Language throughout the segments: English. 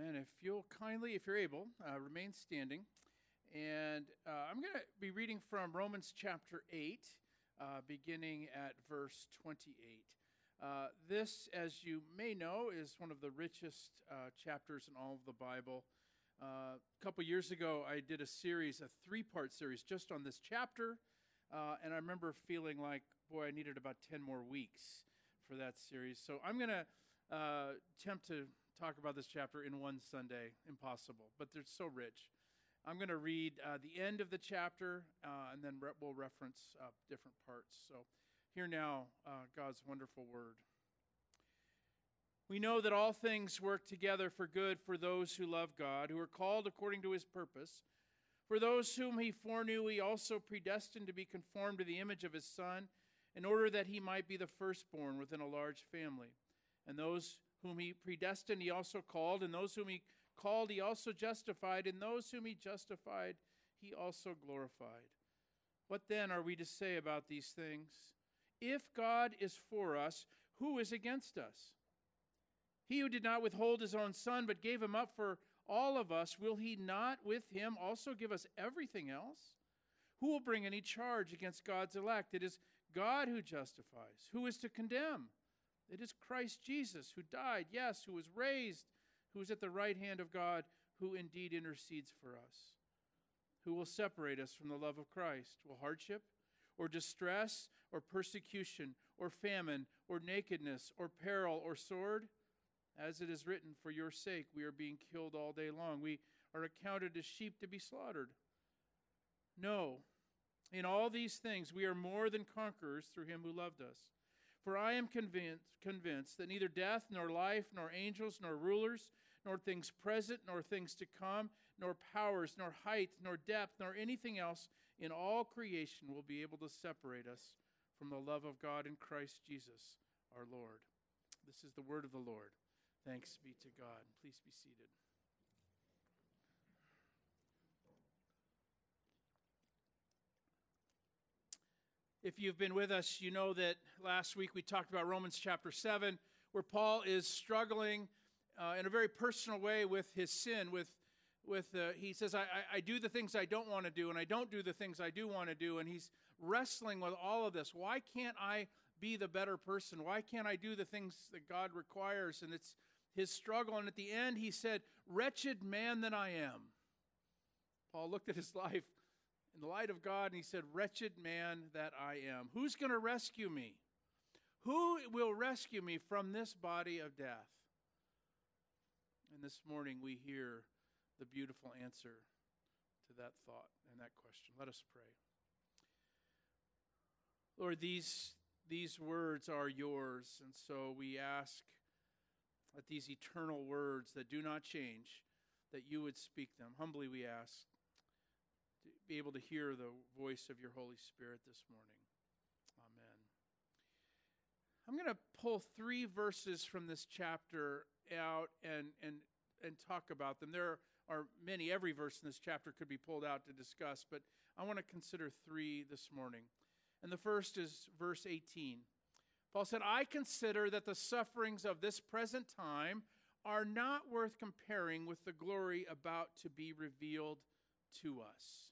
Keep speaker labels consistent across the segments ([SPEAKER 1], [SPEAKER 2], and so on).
[SPEAKER 1] Amen. If you'll kindly, if you're able, uh, remain standing. And uh, I'm going to be reading from Romans chapter 8, uh, beginning at verse 28. Uh, this, as you may know, is one of the richest uh, chapters in all of the Bible. Uh, a couple years ago, I did a series, a three part series, just on this chapter. and I remember feeling like, boy, I needed about 10 more weeks for that series. So I'm going to attempt to talk about this chapter in one Sunday. Impossible, but they're so rich. I'm going to read uh, the end of the chapter, uh, and then re- we'll reference uh, different parts. So, hear now uh, God's wonderful word. We know that all things work together for good for those who love God, who are called according to his purpose. For those whom he foreknew, he also predestined to be conformed to the image of his Son, in order that he might be the firstborn within a large family. And those whom he predestined, he also called, and those whom he called, he also justified, and those whom he justified, he also glorified. What then are we to say about these things? If God is for us, who is against us? He who did not withhold his own son, but gave him up for all of us, will he not with him also give us everything else? Who will bring any charge against God's elect? It is God who justifies. Who is to condemn? It is Christ Jesus who died, yes, who was raised, who is at the right hand of God, who indeed intercedes for us. Who will separate us from the love of Christ? Will hardship, or distress, or persecution, or famine, or nakedness, or peril, or sword? As it is written, For your sake we are being killed all day long. We are accounted as sheep to be slaughtered. No, in all these things we are more than conquerors through him who loved us. For I am convinced, convinced that neither death, nor life, nor angels, nor rulers, nor things present, nor things to come, nor powers, nor height, nor depth, nor anything else in all creation will be able to separate us from the love of God in Christ Jesus our Lord. This is the word of the Lord. Thanks be to God. Please be seated. If you've been with us, you know that last week we talked about Romans chapter 7, where Paul is struggling uh, in a very personal way with his sin. With, with uh, he says, I, I do the things I don't want to do, and I don't do the things I do want to do. And he's wrestling with all of this. Why can't I be the better person? Why can't I do the things that God requires? And it's his struggle. And at the end, he said, Wretched man that I am. Paul looked at his life in the light of God, and he said, Wretched man that I am. Who's going to rescue me? Who will rescue me from this body of death? And this morning we hear the beautiful answer to that thought and that question. Let us pray. Lord, these, these words are yours, and so we ask that these eternal words that do not change, that you would speak them. Humbly we ask be able to hear the voice of your Holy Spirit this morning. Amen. I'm going to pull three verses from this chapter out and, and, and talk about them. There are many, every verse in this chapter could be pulled out to discuss, but I want to consider three this morning. And the first is verse 18. Paul said, I consider that the sufferings of this present time are not worth comparing with the glory about to be revealed to us.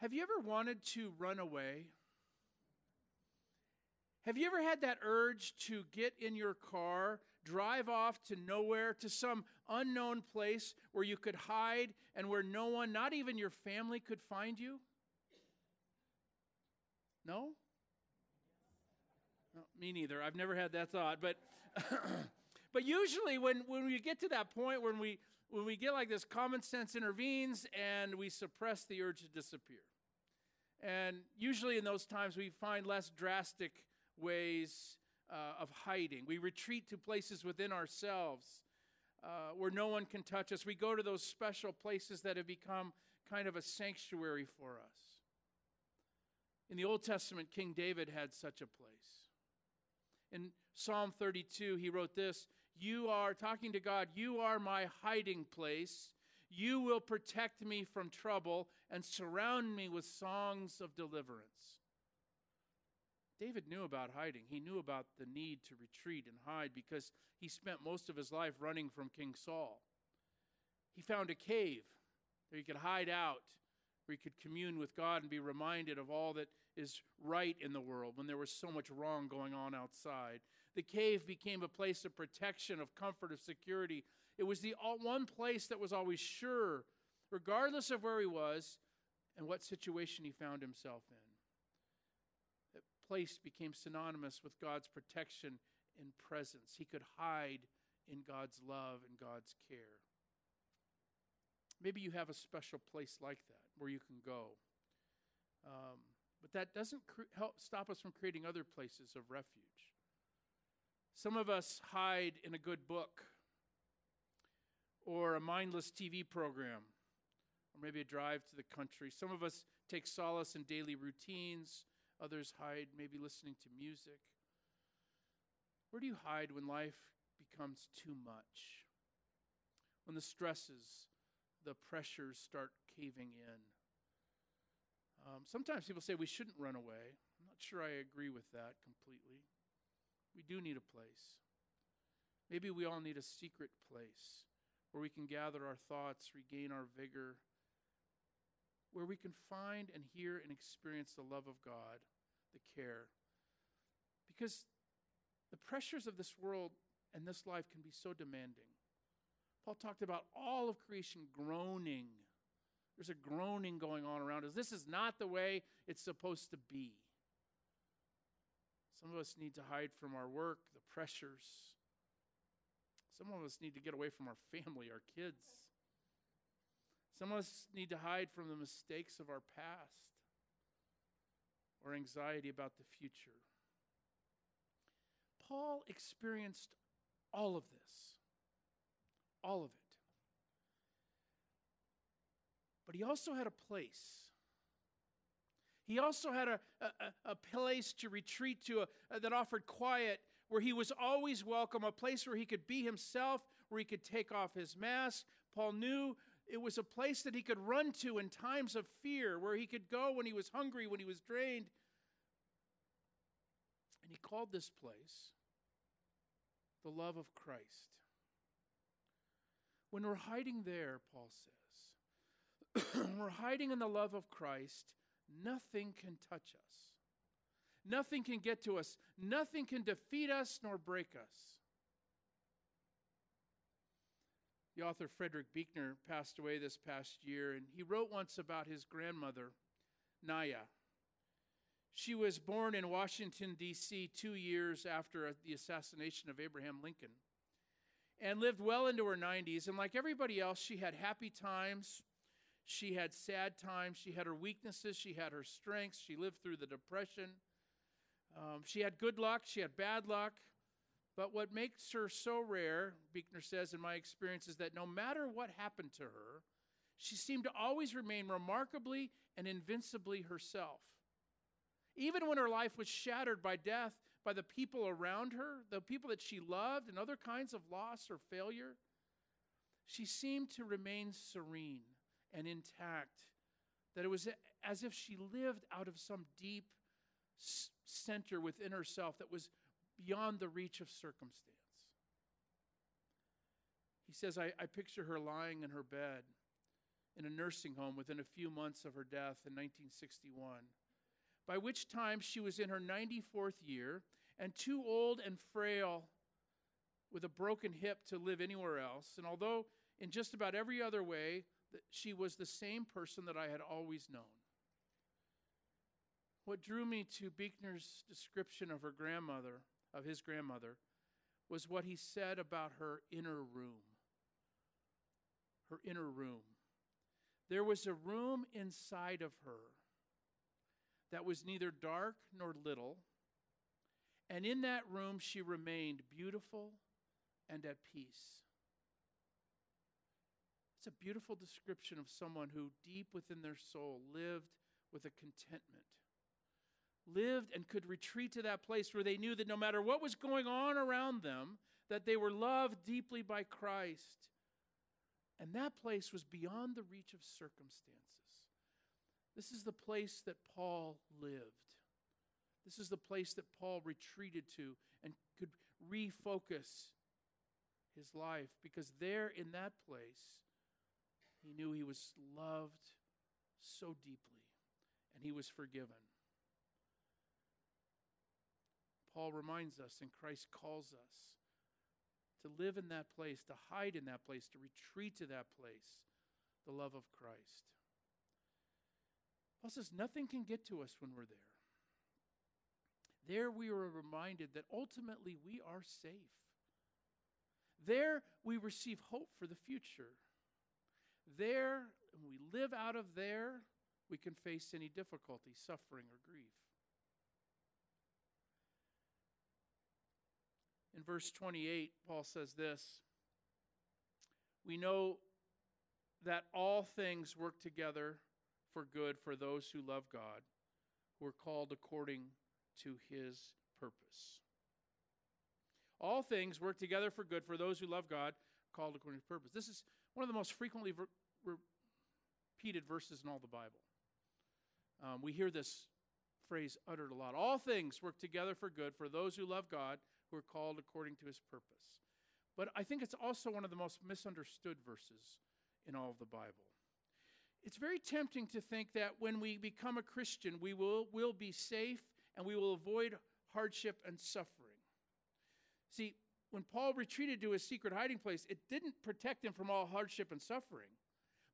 [SPEAKER 1] Have you ever wanted to run away? Have you ever had that urge to get in your car, drive off to nowhere, to some unknown place where you could hide and where no one, not even your family, could find you? No? no me neither. I've never had that thought. But, but usually, when, when we get to that point when we when we get like this, common sense intervenes and we suppress the urge to disappear. And usually in those times, we find less drastic ways uh, of hiding. We retreat to places within ourselves uh, where no one can touch us. We go to those special places that have become kind of a sanctuary for us. In the Old Testament, King David had such a place. In Psalm 32, he wrote this You are, talking to God, you are my hiding place. You will protect me from trouble and surround me with songs of deliverance. David knew about hiding. He knew about the need to retreat and hide because he spent most of his life running from King Saul. He found a cave where he could hide out, where he could commune with God and be reminded of all that is right in the world when there was so much wrong going on outside. The cave became a place of protection, of comfort, of security. It was the one place that was always sure, regardless of where he was and what situation he found himself in. That place became synonymous with God's protection and presence. He could hide in God's love and God's care. Maybe you have a special place like that where you can go. Um, but that doesn't help stop us from creating other places of refuge. Some of us hide in a good book or a mindless TV program or maybe a drive to the country. Some of us take solace in daily routines, others hide maybe listening to music. Where do you hide when life becomes too much? When the stresses the pressures start caving in. Um, sometimes people say we shouldn't run away. I'm not sure I agree with that completely. We do need a place. Maybe we all need a secret place where we can gather our thoughts, regain our vigor, where we can find and hear and experience the love of God, the care. Because the pressures of this world and this life can be so demanding. Paul talked about all of creation groaning. There's a groaning going on around us. This is not the way it's supposed to be. Some of us need to hide from our work, the pressures. Some of us need to get away from our family, our kids. Some of us need to hide from the mistakes of our past or anxiety about the future. Paul experienced all of this all of it. But he also had a place. He also had a, a, a place to retreat to a, that offered quiet, where he was always welcome, a place where he could be himself, where he could take off his mask. Paul knew it was a place that he could run to in times of fear, where he could go when he was hungry, when he was drained. And he called this place the love of Christ. When we're hiding there, Paul says, we're hiding in the love of Christ, nothing can touch us. Nothing can get to us. Nothing can defeat us nor break us. The author Frederick Buechner passed away this past year, and he wrote once about his grandmother, Naya. She was born in Washington, D.C., two years after the assassination of Abraham Lincoln and lived well into her 90s. And like everybody else, she had happy times. She had sad times. She had her weaknesses. She had her strengths. She lived through the Depression. Um, she had good luck. She had bad luck. But what makes her so rare, Buechner says, in my experience, is that no matter what happened to her, she seemed to always remain remarkably and invincibly herself. Even when her life was shattered by death, by the people around her, the people that she loved, and other kinds of loss or failure, she seemed to remain serene and intact. That it was as if she lived out of some deep center within herself that was beyond the reach of circumstance. He says, I, I picture her lying in her bed in a nursing home within a few months of her death in 1961 by which time she was in her 94th year and too old and frail with a broken hip to live anywhere else. And although in just about every other way, she was the same person that I had always known. What drew me to Buechner's description of her grandmother, of his grandmother, was what he said about her inner room. Her inner room. There was a room inside of her that was neither dark nor little. And in that room, she remained beautiful and at peace. It's a beautiful description of someone who, deep within their soul, lived with a contentment, lived and could retreat to that place where they knew that no matter what was going on around them, that they were loved deeply by Christ. And that place was beyond the reach of circumstances. This is the place that Paul lived. This is the place that Paul retreated to and could refocus his life because there in that place, he knew he was loved so deeply and he was forgiven. Paul reminds us, and Christ calls us to live in that place, to hide in that place, to retreat to that place, the love of Christ. Paul says nothing can get to us when we're there. There we are reminded that ultimately we are safe. There we receive hope for the future. There, when we live out of there, we can face any difficulty, suffering, or grief. In verse 28, Paul says this We know that all things work together for good for those who love God, who are called according to his purpose. All things work together for good for those who love God, called according to purpose. This is one of the most frequently repeated verses in all the Bible. Um, we hear this phrase uttered a lot. All things work together for good for those who love God, who are called according to his purpose. But I think it's also one of the most misunderstood verses in all of the Bible. It's very tempting to think that when we become a Christian, we will, will be safe and we will avoid hardship and suffering. See, when Paul retreated to his secret hiding place, it didn't protect him from all hardship and suffering,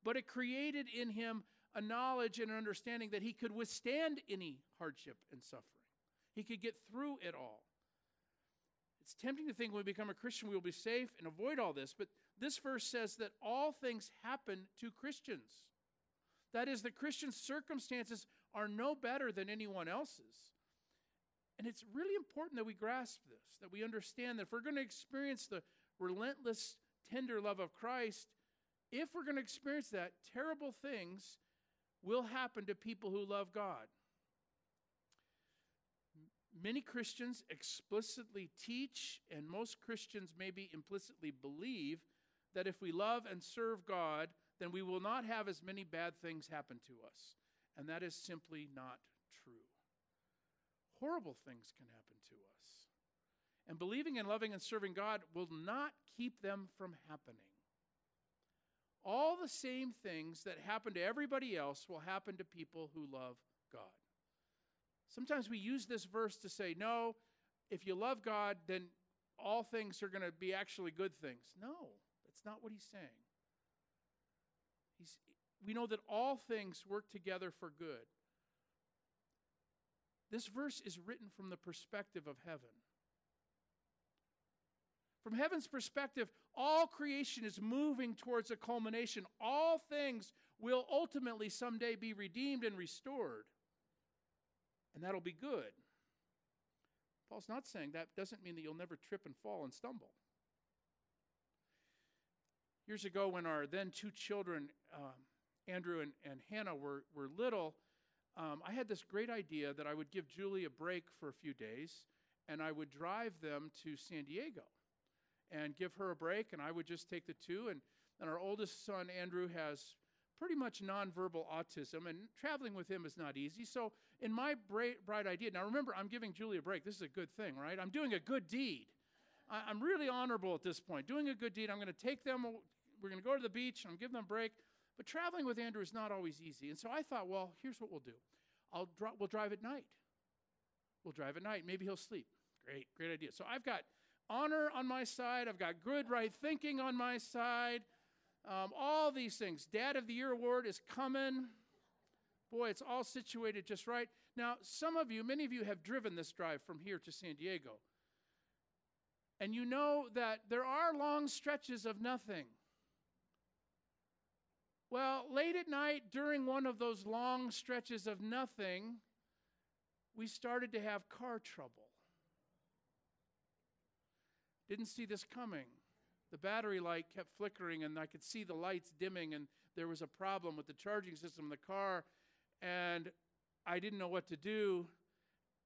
[SPEAKER 1] but it created in him a knowledge and an understanding that he could withstand any hardship and suffering. He could get through it all. It's tempting to think when we become a Christian, we will be safe and avoid all this, but this verse says that all things happen to Christians. That is, the Christian circumstances are no better than anyone else's. And it's really important that we grasp this, that we understand that if we're going to experience the relentless, tender love of Christ, if we're going to experience that, terrible things will happen to people who love God. Many Christians explicitly teach, and most Christians maybe implicitly believe, that if we love and serve God, then we will not have as many bad things happen to us. And that is simply not true horrible things can happen to us. And believing and loving and serving God will not keep them from happening. All the same things that happen to everybody else will happen to people who love God. Sometimes we use this verse to say, no, if you love God, then all things are going to be actually good things. No, that's not what he's saying. He's, we know that all things work together for good. This verse is written from the perspective of heaven. From heaven's perspective, all creation is moving towards a culmination. All things will ultimately someday be redeemed and restored. And that'll be good. Paul's not saying that doesn't mean that you'll never trip and fall and stumble. Years ago, when our then two children, um, Andrew and, and Hannah, were, were little, um, I had this great idea that I would give Julie a break for a few days and I would drive them to San Diego and give her a break, and I would just take the two. And, and our oldest son, Andrew, has pretty much nonverbal autism, and traveling with him is not easy. So, in my bright, bright idea, now remember, I'm giving Julie a break. This is a good thing, right? I'm doing a good deed. I, am really honorable at this point. Doing a good deed. I'm going to take them, we're going to go to the beach, I'm to give them a break. But traveling with Andrew is not always easy. And so I thought, well, here's what we'll do I'll dr- we'll drive at night. We'll drive at night. Maybe he'll sleep. Great, great idea. So I've got honor on my side, I've got good, right thinking on my side. Um, all these things. Dad of the Year award is coming. Boy, it's all situated just right. Now, some of you, many of you have driven this drive from here to San Diego. And you know that there are long stretches of nothing. Well, late at night, during one of those long stretches of nothing, we started to have car trouble. Didn't see this coming. The battery light kept flickering, and I could see the lights dimming, and there was a problem with the charging system in the car, and I didn't know what to do.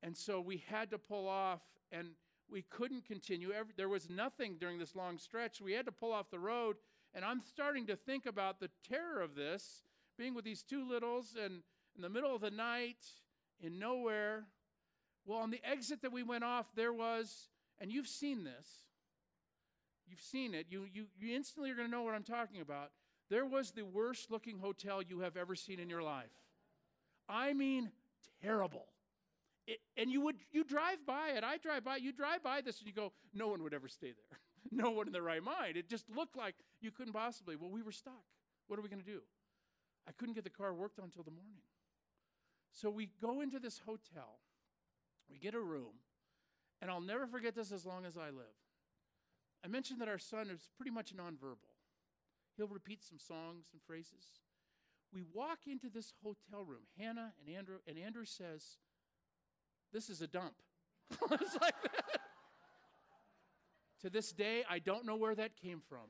[SPEAKER 1] And so we had to pull off, and we couldn't continue. There was nothing during this long stretch. We had to pull off the road and I'm starting to think about the terror of this, being with these two littles and in the middle of the night, in nowhere. Well, on the exit that we went off, there was, and you've seen this, you've seen it, you, you, you instantly are going to know what I'm talking about. There was the worst looking hotel you have ever seen in your life. I mean, terrible. It, and you would you drive by it. I drive by. You drive by this, and you go, no one would ever stay there. no one in their right mind. It just looked like you couldn't possibly. Well, we were stuck. What are we going to do? I couldn't get the car worked on until the morning. So we go into this hotel. We get a room, and I'll never forget this as long as I live. I mentioned that our son is pretty much nonverbal. He'll repeat some songs and phrases. We walk into this hotel room. Hannah and Andrew, and Andrew says, This is a dump. it's like that. To this day, I don't know where that came from.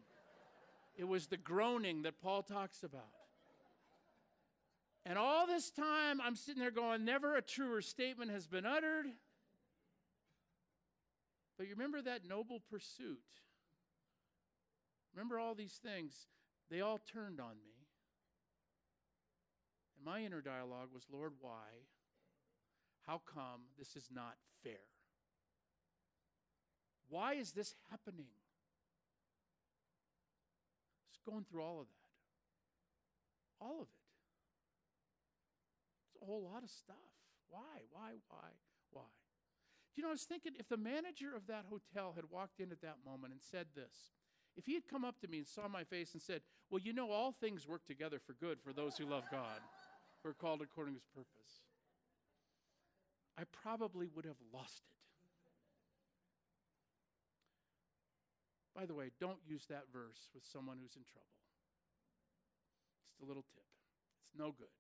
[SPEAKER 1] It was the groaning that Paul talks about. And all this time, I'm sitting there going, Never a truer statement has been uttered. But you remember that noble pursuit. Remember all these things. They all turned on me. And my inner dialogue was, Lord, why? How come this is not fair? Why is this happening? Just going through all of that. All of it. It's a whole lot of stuff. Why? Why? Why? Why? You know, I was thinking if the manager of that hotel had walked in at that moment and said this, if he had come up to me and saw my face and said, Well, you know, all things work together for good for those who love God, who are called according to his purpose, I probably would have lost it. By the way, don't use that verse with someone who's in trouble. Just a little tip. It's no good.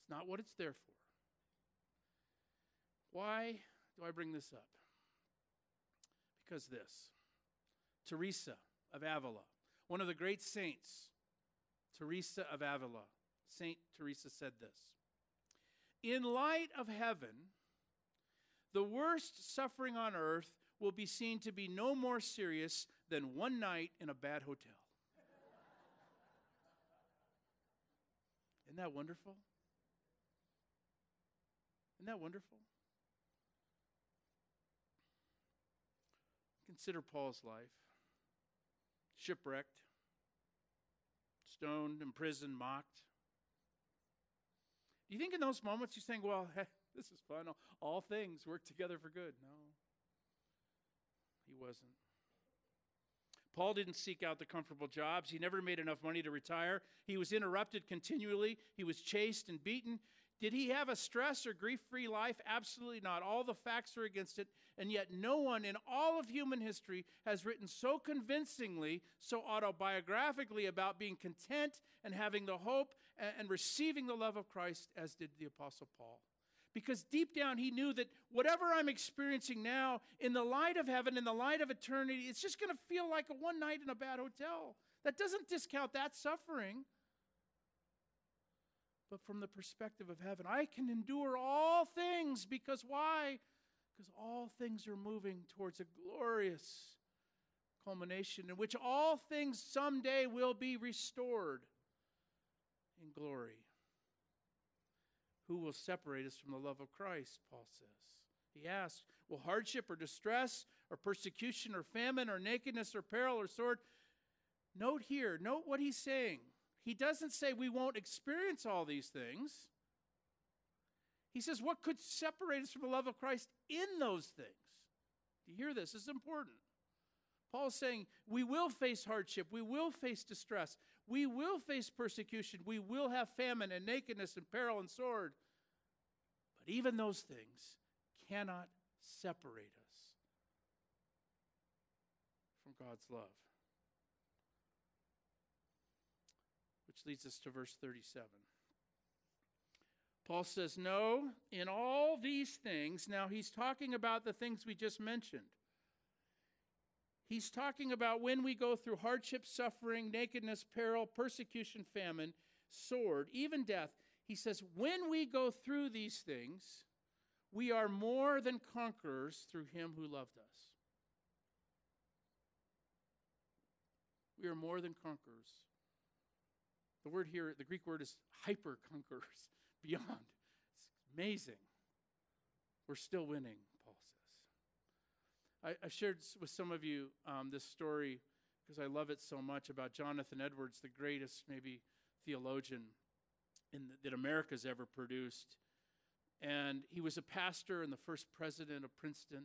[SPEAKER 1] It's not what it's there for. Why do I bring this up? Because this Teresa of Avila, one of the great saints, Teresa of Avila, Saint Teresa said this In light of heaven, the worst suffering on earth will be seen to be no more serious than one night in a bad hotel. Isn't that wonderful? Isn't that wonderful? Consider Paul's life shipwrecked, stoned, imprisoned, mocked. Do you think in those moments you think, well, hey, this is fun. All things work together for good? No, he wasn't. Paul didn't seek out the comfortable jobs. He never made enough money to retire. He was interrupted continually. He was chased and beaten. Did he have a stress or grief free life? Absolutely not. All the facts are against it. And yet, no one in all of human history has written so convincingly, so autobiographically about being content and having the hope and, receiving the love of Christ as did the Apostle Paul. Because deep down, he knew that whatever I'm experiencing now, in the light of heaven, in the light of eternity, it's just going to feel like a one night in a bad hotel. That doesn't discount that suffering but from the perspective of heaven. I can endure all things because why? Because all things are moving towards a glorious culmination in which all things someday will be restored in glory. Who will separate us from the love of Christ? Paul says. He asks, Will hardship or distress or persecution or famine or nakedness or peril or sword? Note here, note what he's saying. He doesn't say we won't experience all these things. He says, What could separate us from the love of Christ in those things? Do you hear this? Is important. Paul's saying we will face hardship, we will face distress, we will face persecution, we will have famine and nakedness and peril and sword. But even those things cannot separate us from God's love. Which leads us to verse 37. Paul says, No, in all these things, now he's talking about the things we just mentioned. He's talking about when we go through hardship, suffering, nakedness, peril, persecution, famine, sword, even death. He says, when we go through these things, we are more than conquerors through him who loved us. We are more than conquerors the word here, the Greek word is hyper conquerors, beyond. It's amazing. we're still winning, Paul says. I, have shared with some of you um, this story because I love it so much about Jonathan Edwards, the greatest, maybe, theologian the, that America's ever produced. And he was a pastor and the first president of Princeton.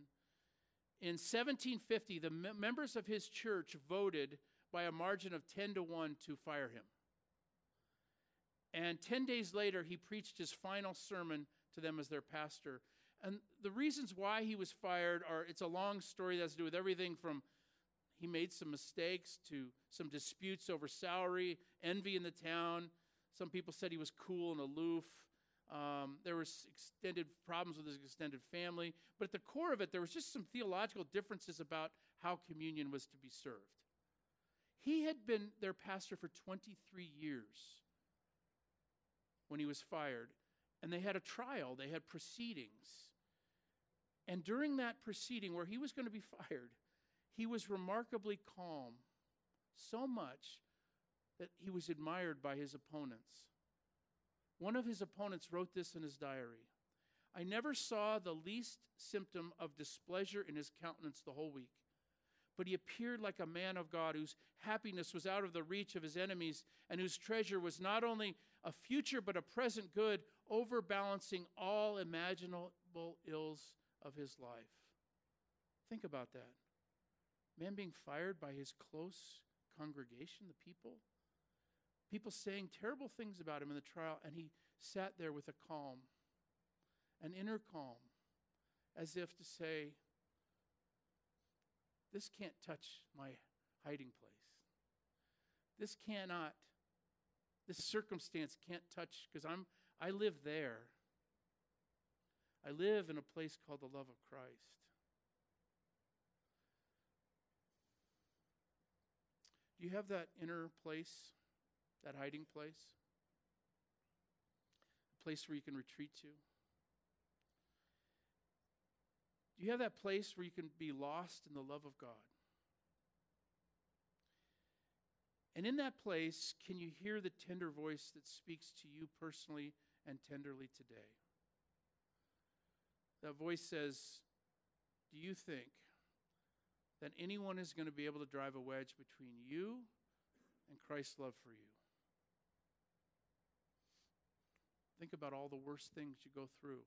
[SPEAKER 1] In 1750, the me- members of his church voted by a margin of 10 to 1 to fire him. And 10 days later, he preached his final sermon to them as their pastor. And the reasons why he was fired are it's a long story that has to do with everything from he made some mistakes to some disputes over salary, envy in the town. Some people said he was cool and aloof. Um, there was extended problems with his extended family, but at the core of it, there was just some theological differences about how communion was to be served. He had been their pastor for 23 years when he was fired, and they had a trial, they had proceedings. And during that proceeding, where he was going to be fired, he was remarkably calm, so much that he was admired by his opponents. One of his opponents wrote this in his diary I never saw the least symptom of displeasure in his countenance the whole week, but he appeared like a man of God whose happiness was out of the reach of his enemies and whose treasure was not only a future but a present good, overbalancing all imaginable ills of his life. Think about that. Man being fired by his close congregation, the people. People saying terrible things about him in the trial, and he sat there with a calm, an inner calm, as if to say, This can't touch my hiding place. This cannot, this circumstance can't touch, because I'm I live there. I live in a place called the love of Christ. Do you have that inner place, that hiding place? A place where you can retreat to? Do you have that place where you can be lost in the love of God? And in that place, can you hear the tender voice that speaks to you personally and tenderly today? That voice says, Do you think that anyone is going to be able to drive a wedge between you and Christ's love for you. Think about all the worst things you go through.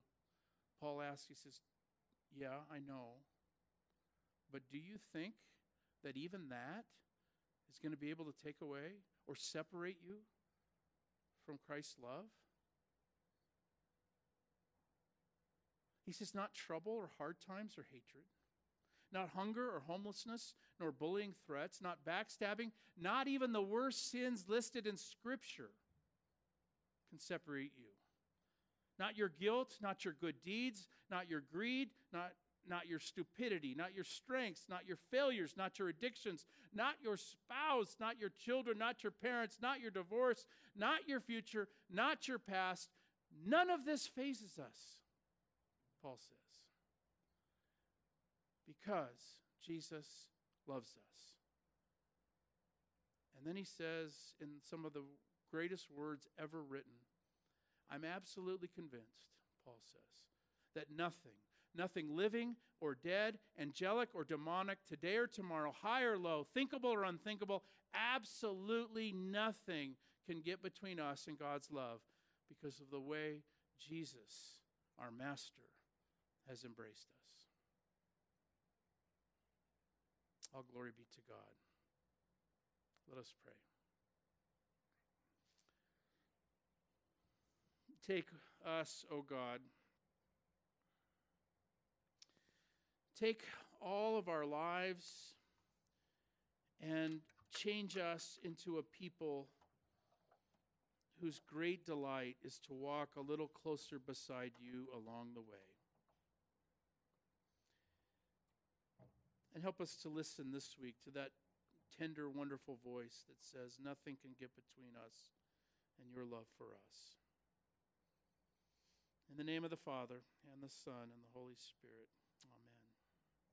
[SPEAKER 1] Paul asks, he says, Yeah, I know. But do you think that even that is going to be able to take away or separate you from Christ's love? He says, Not trouble or hard times or hatred not hunger or homelessness, nor bullying threats, not backstabbing, not even the worst sins listed in Scripture can separate you. Not your guilt, not your good deeds, not your greed, not, not your stupidity, not your strengths, not your failures, not your addictions, not your spouse, not your children, not your parents, not your divorce, not your future, not your past. None of this fazes us, Paul says because Jesus loves us. And then he says, in some of the greatest words ever written, I'm absolutely convinced, Paul says, that nothing, nothing living or dead, angelic or demonic, today or tomorrow, high or low, thinkable or unthinkable, absolutely nothing can get between us and God's love because of the way Jesus, our Master, has embraced us. All glory be to God. Let us pray. Take us, O God. Take all of our lives and change us into a people whose great delight is to walk a little closer beside you along the way. And help us to listen this week to that tender, wonderful voice that says, Nothing can get between us and your love for us. In the name of the Father, and the Son, and the Holy Spirit.